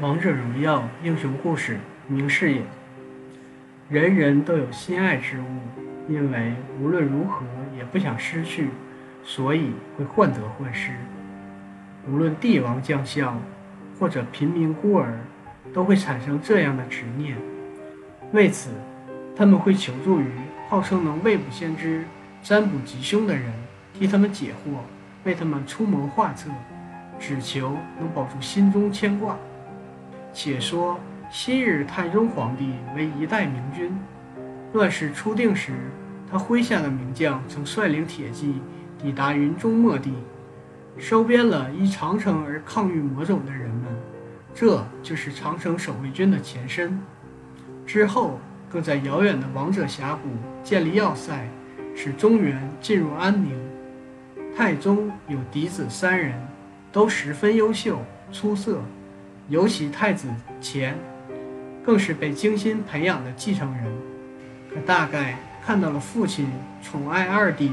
王者荣耀英雄故事明示也。人人都有心爱之物，因为无论如何也不想失去，所以会患得患失。无论帝王将相，或者平民孤儿，都会产生这样的执念。为此，他们会求助于号称能未卜先知、占卜吉凶的人，替他们解惑，为他们出谋划策，只求能保住心中牵挂。且说昔日太宗皇帝为一代明君，乱世初定时，他麾下的名将曾率领铁骑抵达云中末地，收编了依长城而抗御魔种的人们，这就是长城守卫军的前身。之后，更在遥远的王者峡谷建立要塞，使中原进入安宁。太宗有嫡子三人，都十分优秀出色。尤其太子乾，更是被精心培养的继承人。可大概看到了父亲宠爱二弟，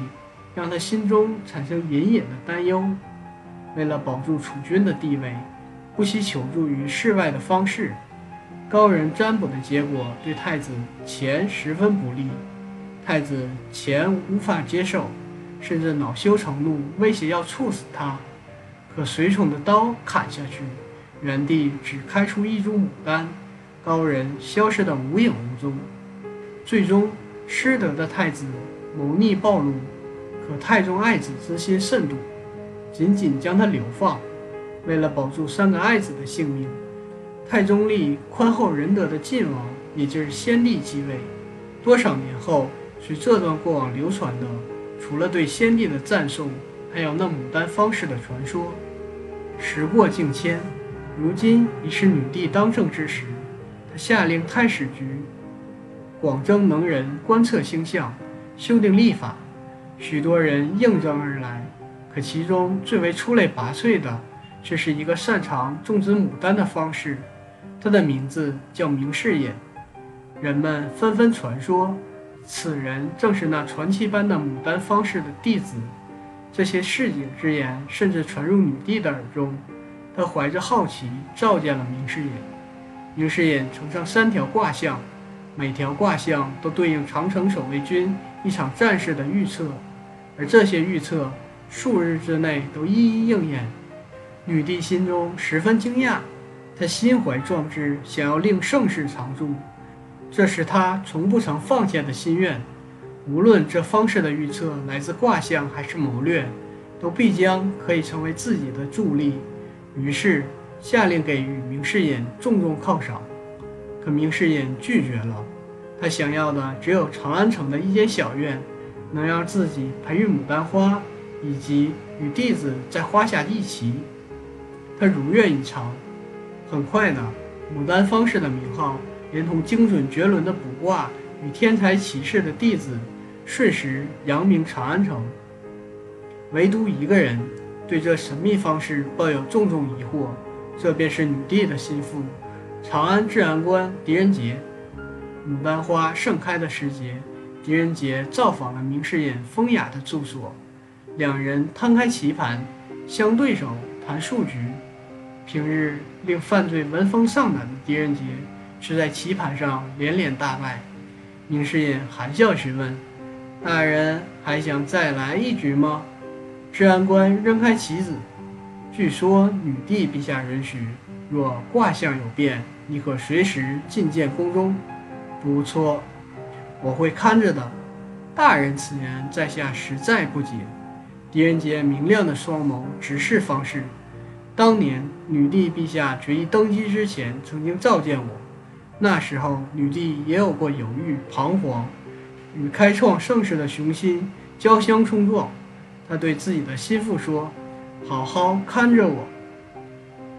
让他心中产生隐隐的担忧。为了保住储君的地位，不惜求助于世外的方士。高人占卜的结果对太子乾十分不利，太子乾无法接受，甚至恼羞成怒，威胁要处死他。可随从的刀砍下去。原地只开出一株牡丹，高人消失得无影无踪。最终，失德的太子谋逆暴露，可太宗爱子之心甚笃，仅仅将他流放。为了保住三个爱子的性命，太宗立宽厚仁德的晋王，也就是先帝继位。多少年后，随这段过往流传的，除了对先帝的赞颂，还有那牡丹方式的传说。时过境迁。如今已是女帝当政之时，他下令太史局广征能人，观测星象，修订历法。许多人应征而来，可其中最为出类拔萃的，却是一个擅长种植牡丹的方士。他的名字叫明世隐。人们纷纷传说，此人正是那传奇般的牡丹方士的弟子。这些市井之言，甚至传入女帝的耳中。他怀着好奇召见了明世隐。明世隐呈上三条卦象，每条卦象都对应长城守卫军一场战事的预测，而这些预测数日之内都一一应验。女帝心中十分惊讶，她心怀壮志，想要令盛世长驻，这是她从不曾放下的心愿。无论这方式的预测来自卦象还是谋略，都必将可以成为自己的助力。于是下令给予明世隐重重犒赏，可明世隐拒绝了。他想要的只有长安城的一间小院，能让自己培育牡丹花，以及与弟子在花下一棋。他如愿以偿。很快的，牡丹方士的名号，连同精准绝伦的卜卦与天才骑士的弟子，瞬时扬名长安城。唯独一个人。对这神秘方式抱有重重疑惑，这便是女帝的心腹，长安治安官狄仁杰。牡丹花盛开的时节，狄仁杰造访了明世隐风雅的住所，两人摊开棋盘，相对手谈数局。平日令犯罪闻风丧胆的狄仁杰，却在棋盘上连连大败。明世隐含笑询问：“大人还想再来一局吗？”治安官扔开棋子，据说女帝陛下允许，若卦象有变，你可随时觐见宫中。不错，我会看着的。大人此言，在下实在不解。狄仁杰明亮的双眸直视方士。当年女帝陛下决意登基之前，曾经召见我，那时候女帝也有过犹豫彷徨，与开创盛世的雄心交相冲撞。他对自己的心腹说：“好好看着我，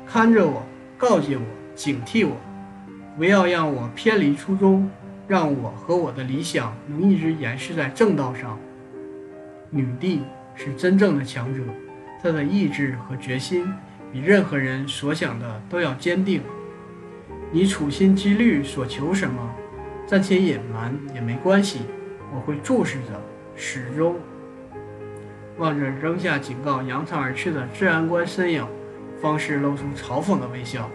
看着我，告诫我，警惕我，不要让我偏离初衷，让我和我的理想能一直延续在正道上。”女帝是真正的强者，她的意志和决心比任何人所想的都要坚定。你处心积虑所求什么，暂且隐瞒也没关系，我会注视着，始终。望着扔下警告、扬长而去的治安官身影，方士露出嘲讽的微笑。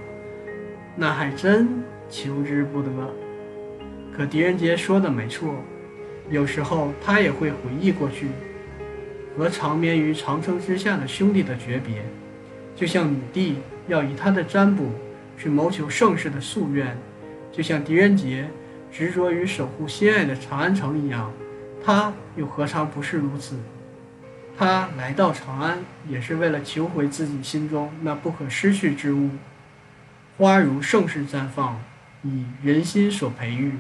那还真求之不得。可狄仁杰说的没错，有时候他也会回忆过去和长眠于长城之下的兄弟的诀别，就像女帝要以她的占卜去谋求盛世的夙愿，就像狄仁杰执着于守护心爱的长安城一样，他又何尝不是如此？他来到长安，也是为了求回自己心中那不可失去之物。花如盛世绽放，以人心所培育，